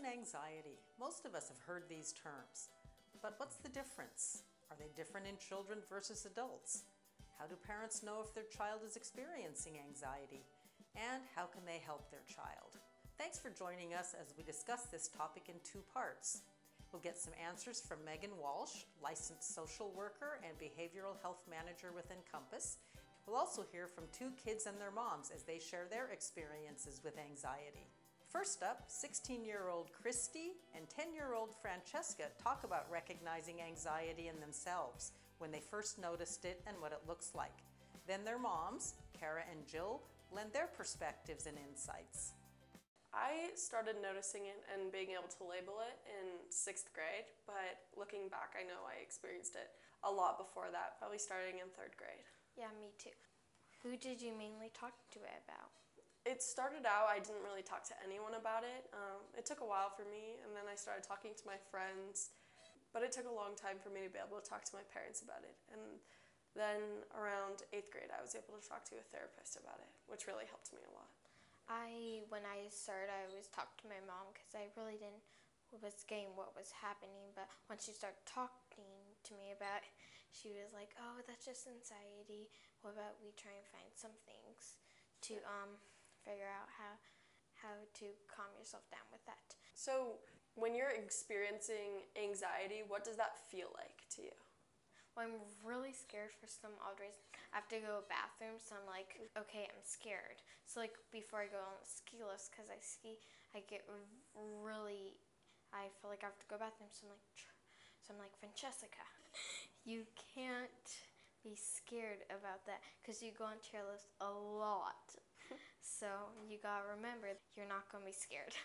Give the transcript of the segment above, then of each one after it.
and anxiety. Most of us have heard these terms. But what's the difference? Are they different in children versus adults? How do parents know if their child is experiencing anxiety? And how can they help their child? Thanks for joining us as we discuss this topic in two parts. We'll get some answers from Megan Walsh, licensed social worker and behavioral health manager with Encompass. We'll also hear from two kids and their moms as they share their experiences with anxiety. First up, 16 year old Christy and 10 year old Francesca talk about recognizing anxiety in themselves when they first noticed it and what it looks like. Then their moms, Kara and Jill, lend their perspectives and insights. I started noticing it and being able to label it in sixth grade, but looking back, I know I experienced it a lot before that, probably starting in third grade. Yeah, me too. Who did you mainly talk to it about? It started out, I didn't really talk to anyone about it. Um, it took a while for me, and then I started talking to my friends, but it took a long time for me to be able to talk to my parents about it. And then around eighth grade, I was able to talk to a therapist about it, which really helped me a lot. I, when I started, I always talked to my mom because I really didn't was getting what was happening. But once she started talking to me about, it, she was like, "Oh, that's just anxiety. What about we try and find some things to um, figure out how how to calm yourself down with that." So, when you're experiencing anxiety, what does that feel like to you? Well, I'm really scared for some odd reason. I have to go to the bathroom, so I'm like, okay, I'm scared. So like before I go on the ski lift, because I ski, I get really, I feel like I have to go to the bathroom. So I'm like, so I'm like, Francesca, you can't be scared about that because you go on chairlift a lot. So you gotta remember, you're not gonna be scared.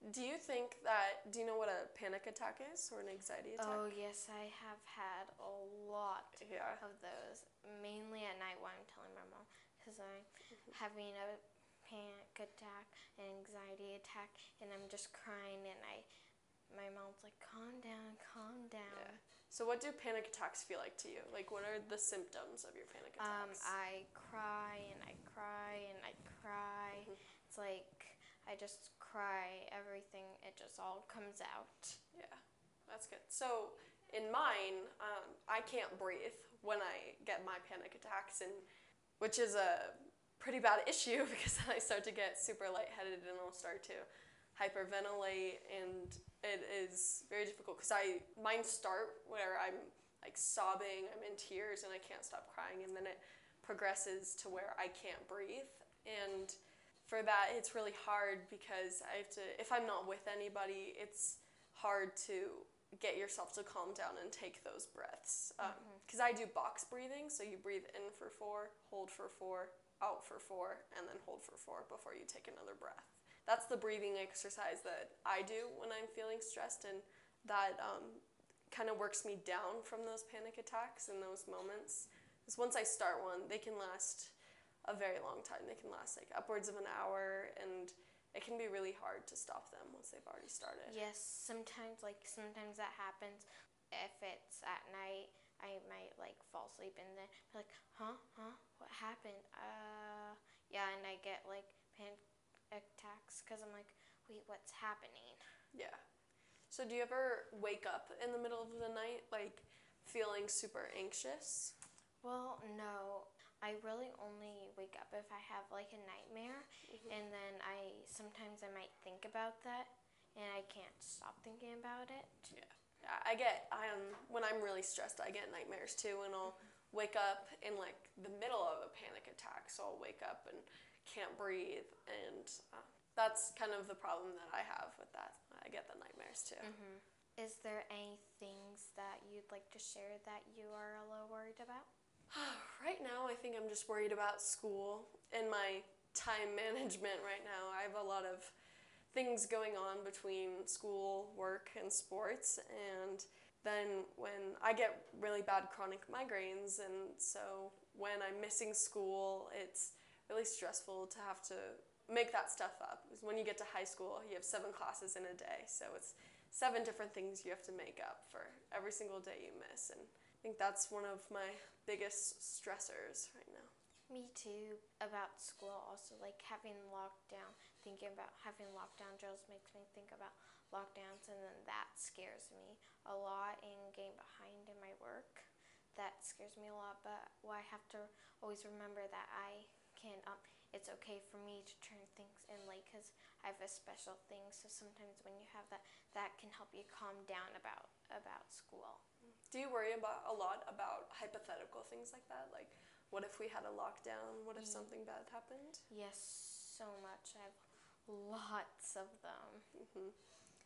Do you think that, do you know what a panic attack is or an anxiety attack? Oh, yes, I have had a lot Yeah. of those, mainly at night while I'm telling my mom because I'm mm-hmm. having a panic attack, an anxiety attack, and I'm just crying and I. My mom's like, calm down, calm down. Yeah. So, what do panic attacks feel like to you? Like, what are the symptoms of your panic Um, attacks? I cry and I cry and I cry. It's like I just cry. Everything, it just all comes out. yeah, that's good. So, in mine, um, I can't breathe when I get my panic attacks, and which is a pretty bad issue because then I start to get super lightheaded and I'll start to hyperventilate, and it is very difficult because I mine start where I'm like sobbing, I'm in tears, and I can't stop crying, and then it progresses to where I can't breathe, and for that it's really hard because I have to if I'm not with anybody, it's hard to get yourself to calm down and take those breaths um, mm-hmm. because I do box breathing, so you breathe in for four, hold for four, out for four, and then hold for four before you take another breath. That's the breathing exercise that I do when I'm feeling stressed, and that um, kind of works me down from those panic attacks and those moments. Because once I start one, they can last a very long time. They can last like upwards of an hour, and it can be really hard to stop them once they've already started. Yes, sometimes like sometimes that happens. If it's at night, I might like fall asleep and then be like, huh, huh, what happened? Uh, yeah, and I get like panic attacks because I'm like, wait, what's happening? Yeah. So do you ever wake up in the middle of the night like feeling super anxious? Well, no. I really only wake up if I have like a nightmare, mm-hmm. and then I sometimes I might think about that, and I can't stop thinking about it. Yeah. I get I am when I'm really stressed, I get nightmares too and I'll mm-hmm. wake up in like the middle of a panic attack. So I'll wake up and can't breathe and uh, that's kind of the problem that I have with that. I get the nightmares too. Is there any things that you'd like to share that you are a little worried about? Right now, I think I'm just worried about school and my time management right now. I have a lot of things going on between school, work, and sports, and then when I get really bad chronic migraines, and so when I'm missing school, it's really stressful to have to make that stuff up. Because when you get to high school, you have seven classes in a day, so it's seven different things you have to make up for every single day you miss, and I think that's one of my biggest stressors right now. Me too. About school, also like having lockdown, thinking about having lockdown drills makes me think about lockdowns, and then that scares me a lot. And getting behind in my work, that scares me a lot. But well, I have to always remember that I can. Um, it's okay for me to turn things in late because I have a special thing. So sometimes when you have that, that can help you calm down about about school. Do you worry about a lot about hypothetical things like that? Like, what if we had a lockdown? What if something bad happened? Yes, so much. I have lots of them.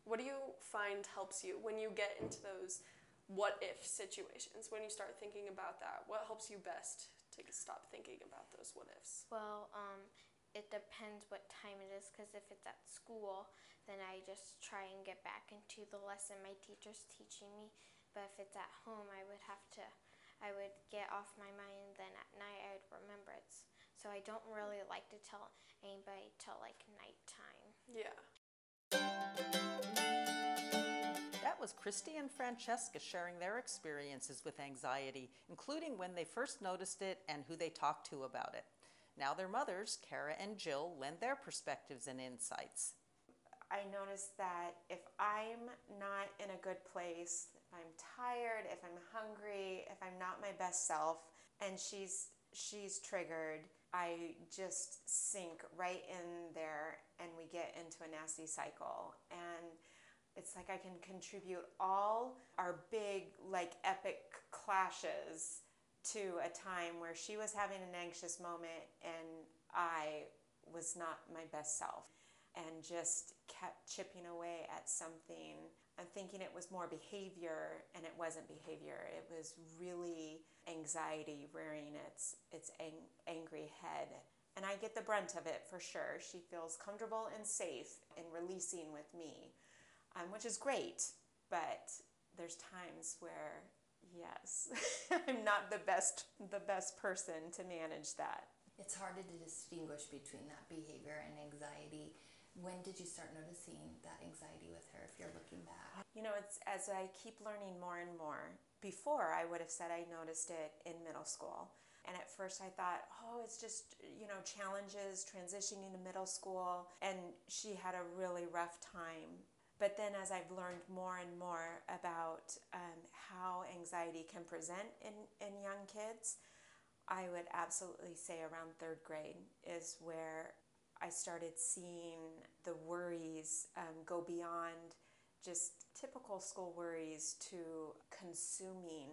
What do you find helps you when you get into those what if situations? When you start thinking about that, what helps you best to stop thinking about those what ifs? Well, um, it depends what time it is because if it's at school, then I just try and get back into the lesson my teacher's teaching me. But if it's at home, I would have to, I would get off my mind. And then at night, I would remember it. So I don't really like to tell anybody till like nighttime. Yeah. That was Christy and Francesca sharing their experiences with anxiety, including when they first noticed it and who they talked to about it. Now their mothers, Kara and Jill, lend their perspectives and insights. I notice that if I'm not in a good place, if I'm tired, if I'm hungry, if I'm not my best self, and she's she's triggered, I just sink right in there and we get into a nasty cycle. And it's like I can contribute all our big, like epic clashes to a time where she was having an anxious moment and I was not my best self and just kept chipping away at something. I'm thinking it was more behavior and it wasn't behavior. It was really anxiety rearing its its ang- angry head. And I get the brunt of it for sure. She feels comfortable and safe in releasing with me, um, which is great. But there's times where, yes, I'm not the best the best person to manage that. It's hard to distinguish between that behavior and anxiety. When did you start noticing that anxiety with her if you're looking back? You know, it's as I keep learning more and more. Before, I would have said I noticed it in middle school. And at first, I thought, oh, it's just, you know, challenges transitioning to middle school. And she had a really rough time. But then, as I've learned more and more about um, how anxiety can present in, in young kids, I would absolutely say around third grade is where I started seeing the worries um, go beyond just typical school worries to consuming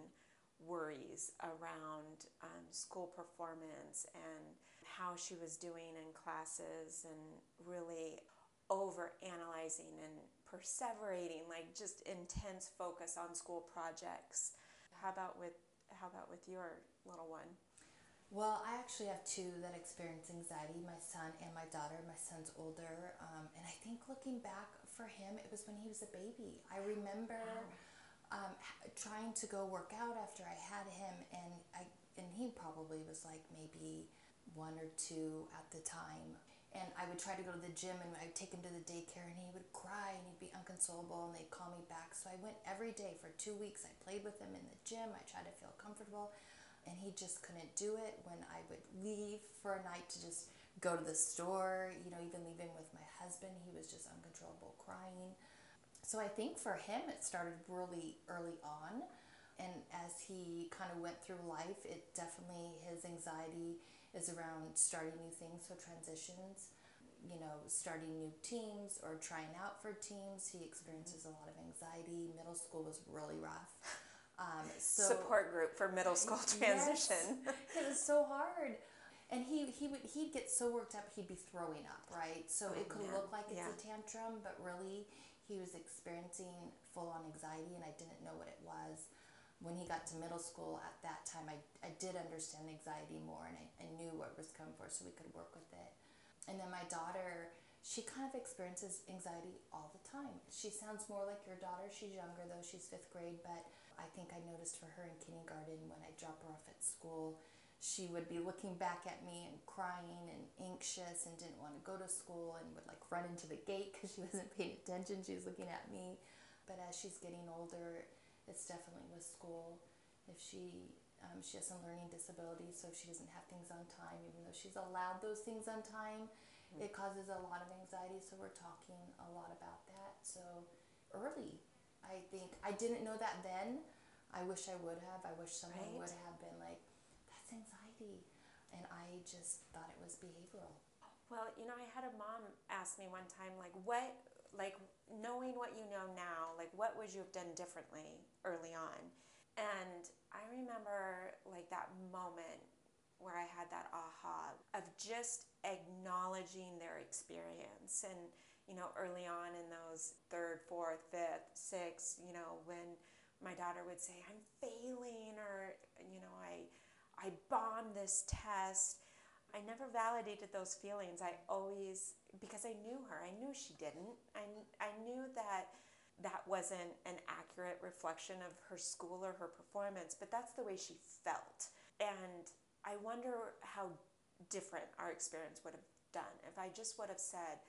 worries around um, school performance and how she was doing in classes and really over analyzing and perseverating like just intense focus on school projects how about with how about with your little one Well, I actually have two that experience anxiety my son and my daughter. My son's older. Um, and I think looking back for him, it was when he was a baby. I remember um, trying to go work out after I had him, and, I, and he probably was like maybe one or two at the time. And I would try to go to the gym and I'd take him to the daycare and he would cry and he'd be inconsolable and they'd call me back. So I went every day for two weeks. I played with him in the gym. I tried to feel comfortable and he just couldn't do it when I would leave for a night to just go to the store, you know, even leaving with my husband, he was just uncontrollable crying. So I think for him it started really early on and as he kind of went through life, it definitely his anxiety is around starting new things, so transitions, you know, starting new teams or trying out for teams. He experiences a lot of anxiety. Middle school was really rough. Um, so support group for middle school transition Yes. It was so hard. And he, he would he'd get so worked up he'd be throwing up, right? So it could look like it's Yeah. a tantrum, but really he was experiencing full on anxiety and I didn't know what it was. When he got to middle school at that time I, I did understand anxiety more and I, I knew what was coming for so we could work with it. And then my daughter, she kind of experiences anxiety all the time. She sounds more like your daughter. She's younger though, she's fifth grade, but I think I noticed for her in kindergarten when I drop her off at school, she would be looking back at me and crying and anxious and didn't want to go to school and would like run into the gate because she wasn't paying attention. She was looking at me. But as she's getting older, it's definitely with school. If she Um, she has some learning disabilities, so she doesn't have things on time, even though she's allowed those things on time. It causes a lot of anxiety, so we're talking a lot about that. So early, I think I didn't know that then. I wish I would have. I wish someone Right. would have been like, "That's anxiety," and I just thought it was behavioral. Well, you know, I had a mom ask me one time, like, what, like, knowing what you know now, like, what would you have done differently early on? And I remember, like, that moment where I had that aha of just acknowledging their experience. And, you know, early on in those third, fourth, fifth, sixth, you know, when my daughter would say, I'm failing, or, you know, I, I bombed this test. I never validated those feelings. I always, because I knew her, I knew she didn't. I, I knew that that wasn't an accurate reflection of her school or her performance, but that's the way she felt. And I wonder how different our experience would have done if I just would have said,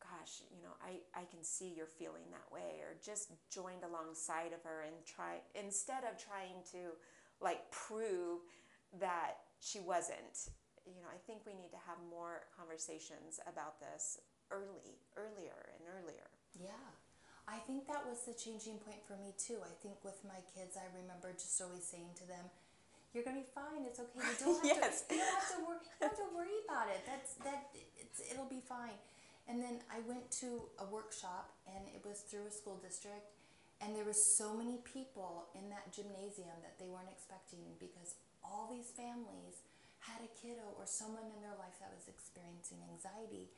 gosh, you know, I, I can see you're feeling that way, or just joined alongside of her and try, instead of trying to like prove that she wasn't, you know, I think we need to have more conversations about this early, earlier and earlier. Yeah. I think that was the changing point for me too. I think with my kids, I remember just always saying to them, "You're gonna be fine. It's okay. You don't have Yes. to. You don't have to worry. You don't have to worry about it. That's that. It's it'll be fine." And then I went to a workshop, and it was through a school district, and there was so many people in that gymnasium that they weren't expecting because all these families had a kiddo or someone in their life that was experiencing anxiety,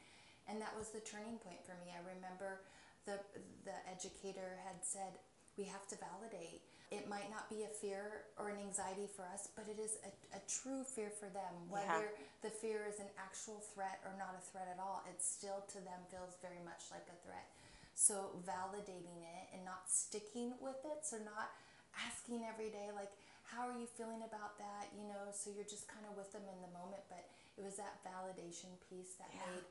and that was the turning point for me. I remember the the educator had said we have to validate. It might not be a fear or an anxiety for us, but it is a, a true fear for them. Whether the fear is an actual threat or not a threat at all, it still to them feels very much like a threat. So validating it and not sticking with it, so not asking every day like how are you feeling about that, you know, so you're just kind of with them in the moment, but it was that validation piece that Yeah. made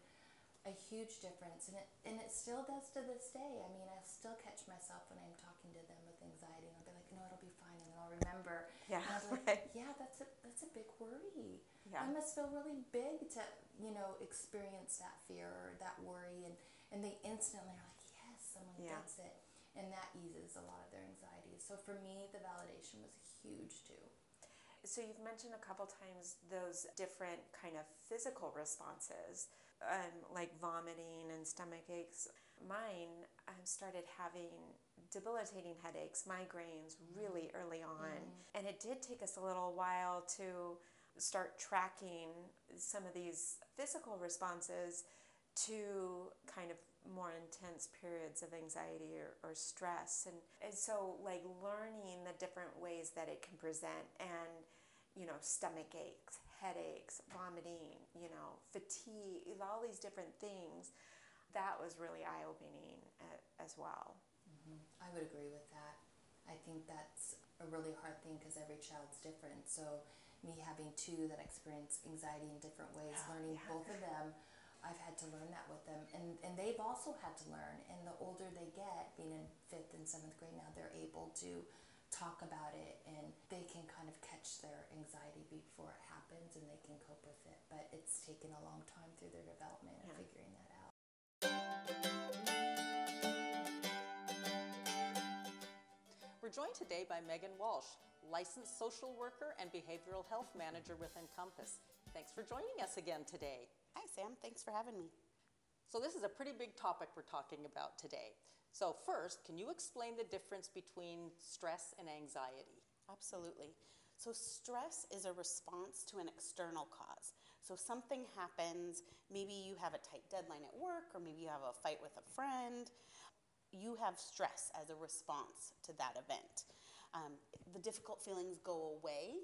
a huge difference and it and it still does to this day. I mean, I still catch myself when I'm talking to them with anxiety and I'll be like, "No, it'll be fine." And then I'll remember Yeah, and I'll be like, right. "Yeah, that's a that's a big worry. Yeah. That must feel really big to, you know, experience that fear or that worry and and they instantly are like, "Yes, someone Yeah. gets it." And that eases a lot of their anxiety. So for me, the validation was huge too. So you've mentioned a couple times those different kind of physical responses, um, like vomiting and stomach aches. Mine um, started having debilitating headaches, migraines, really early on, and it did take us a little while to start tracking some of these physical responses to kind of more intense periods of anxiety or, or stress and, and so like learning the different ways that it can present and you know stomach aches headaches vomiting you know fatigue all these different things that was really eye-opening uh, as well mm-hmm. I would agree with that. I think that's a really hard thing because every child's different. So, me having two that experience anxiety in different ways, Yeah, learning yeah. both of them, I've had to learn that with them. And, and they've also had to learn. And the older they get, being in fifth and seventh grade now, they're able to talk about it and they can kind of catch their anxiety before it happens and they can cope with it. But it's taken a long time through their development of Yeah. figuring that out. We're joined today by Megan Walsh, licensed social worker and behavioral health manager with Encompass. Thanks for joining us again today. Hi, Sam. Thanks for having me. So, this is a pretty big topic we're talking about today. So, first, can you explain the difference between stress and anxiety? Absolutely. So, stress is a response to an external cause. So, something happens, maybe you have a tight deadline at work, or maybe you have a fight with a friend. You have stress as a response to that event. Um, the difficult feelings go away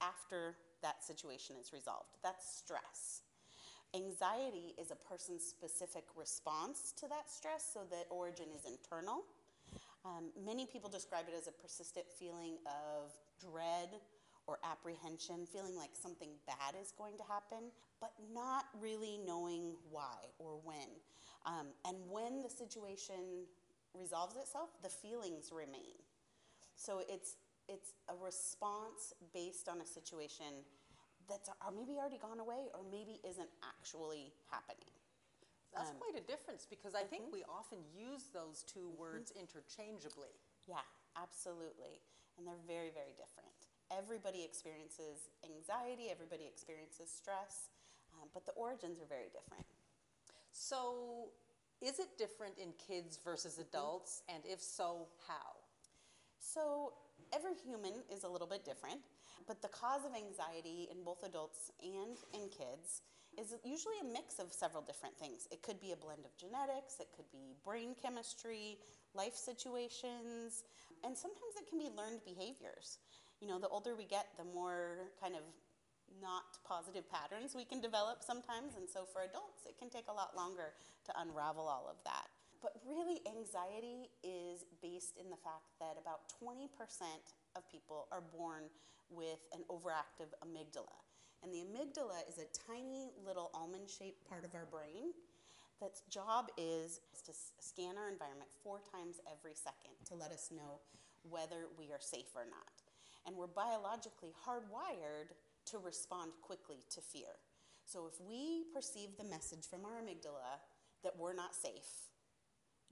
after that situation is resolved. That's stress. Anxiety is a person's specific response to that stress, so the origin is internal. Um, many people describe it as a persistent feeling of dread or apprehension, feeling like something bad is going to happen, but not really knowing why or when. Um, and when the situation resolves itself, the feelings remain. So it's it's a response based on a situation that's or maybe already gone away or maybe isn't actually happening. That's Um, quite a difference because I think mm-hmm. we often use those two words interchangeably. Yeah, absolutely. And they're very, very different. Everybody experiences anxiety, everybody experiences stress, um, but the origins are very different. So, is it different in kids versus Mm-hmm. adults? And if so, how? So, every human is a little bit different, but the cause of anxiety in both adults and in kids is usually a mix of several different things. It could be a blend of genetics, it could be brain chemistry, life situations, and sometimes it can be learned behaviors. You know, the older we get, the more kind of not positive patterns we can develop sometimes, and so for adults, it can take a lot longer to unravel all of that. But really, anxiety is based in the fact that about 20% of people are born with an overactive amygdala. And the amygdala is a tiny little almond shaped part of our brain that's job is to scan our environment four times every second to let us know whether we are safe or not. And we're biologically hardwired to respond quickly to fear. So if we perceive the message from our amygdala that we're not safe,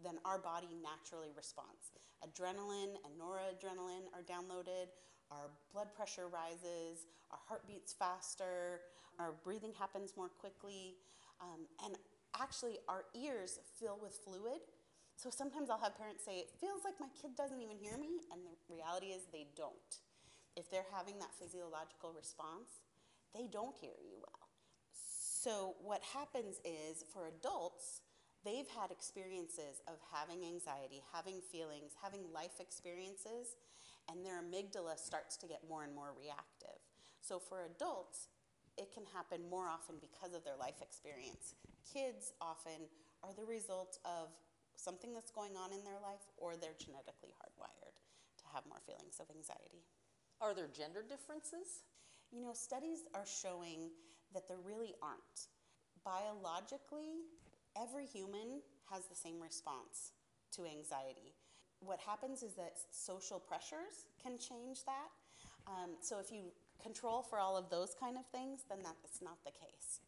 then our body naturally responds. Adrenaline and noradrenaline are downloaded, our blood pressure rises, our heart beats faster, our breathing happens more quickly, um, and actually our ears fill with fluid. So sometimes I'll have parents say, It feels like my kid doesn't even hear me, and the reality is they don't. If they're having that physiological response, they don't hear you well. So, what happens is for adults, they've had experiences of having anxiety, having feelings, having life experiences, and their amygdala starts to get more and more reactive. So, for adults, it can happen more often because of their life experience. Kids often are the result of something that's going on in their life, or they're genetically hardwired to have more feelings of anxiety. Are there gender differences? You know, studies are showing that there really aren't. Biologically, every human has the same response to anxiety. What happens is that social pressures can change that. Um, so if you control for all of those kind of things, then that's not the case.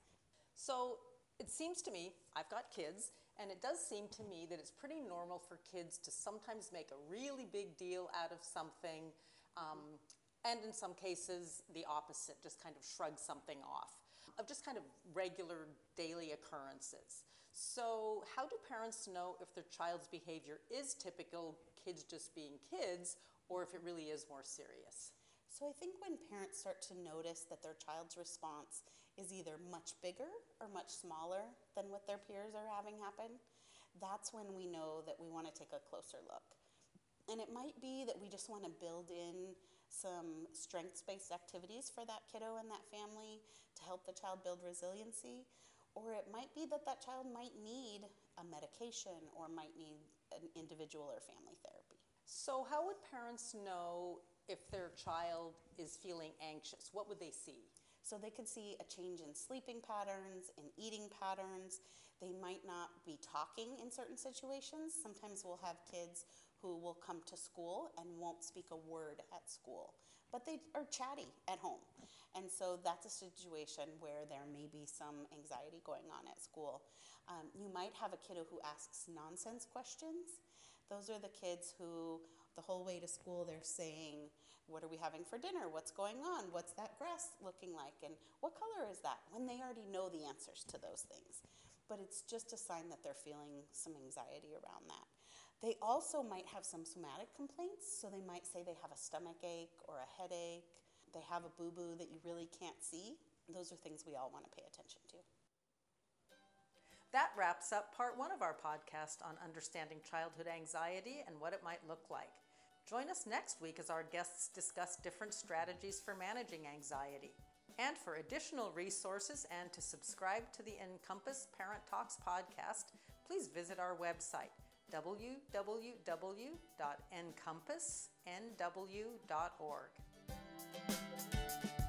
So it seems to me, I've got kids, and it does seem to me that it's pretty normal for kids to sometimes make a really big deal out of something, um, and in some cases, the opposite, just kind of shrug something off, of just kind of regular daily occurrences. So, how do parents know if their child's behavior is typical, kids just being kids, or if it really is more serious? So I think when parents start to notice that their child's response is either much bigger or much smaller than what their peers are having happen, that's when we know that we want to take a closer look. And it might be that we just want to build in some strengths based activities for that kiddo and that family to help the child build resiliency. Or it might be that that child might need a medication or might need an individual or family therapy. So, how would parents know if their child is feeling anxious? What would they see? So they could see a change in sleeping patterns, in eating patterns. They might not be talking in certain situations. Sometimes we'll have kids who will come to school and won't speak a word at school, but they are chatty at home. And so that's a situation where there may be some anxiety going on at school. Um, you might have a kiddo who asks nonsense questions. Those are the kids who, the whole way to school, they're saying, What are we having for dinner? What's going on? What's that grass looking like? And what color is that? When they already know the answers to those things. But it's just a sign that they're feeling some anxiety around that. They also might have some somatic complaints, so they might say they have a stomach ache or a headache, they have a boo boo that you really can't see. Those are things we all want to pay attention to. That wraps up part one of our podcast on understanding childhood anxiety and what it might look like. Join us next week as our guests discuss different strategies for managing anxiety. And for additional resources and to subscribe to the Encompass Parent Talks podcast, please visit our website www.encompassnw.org.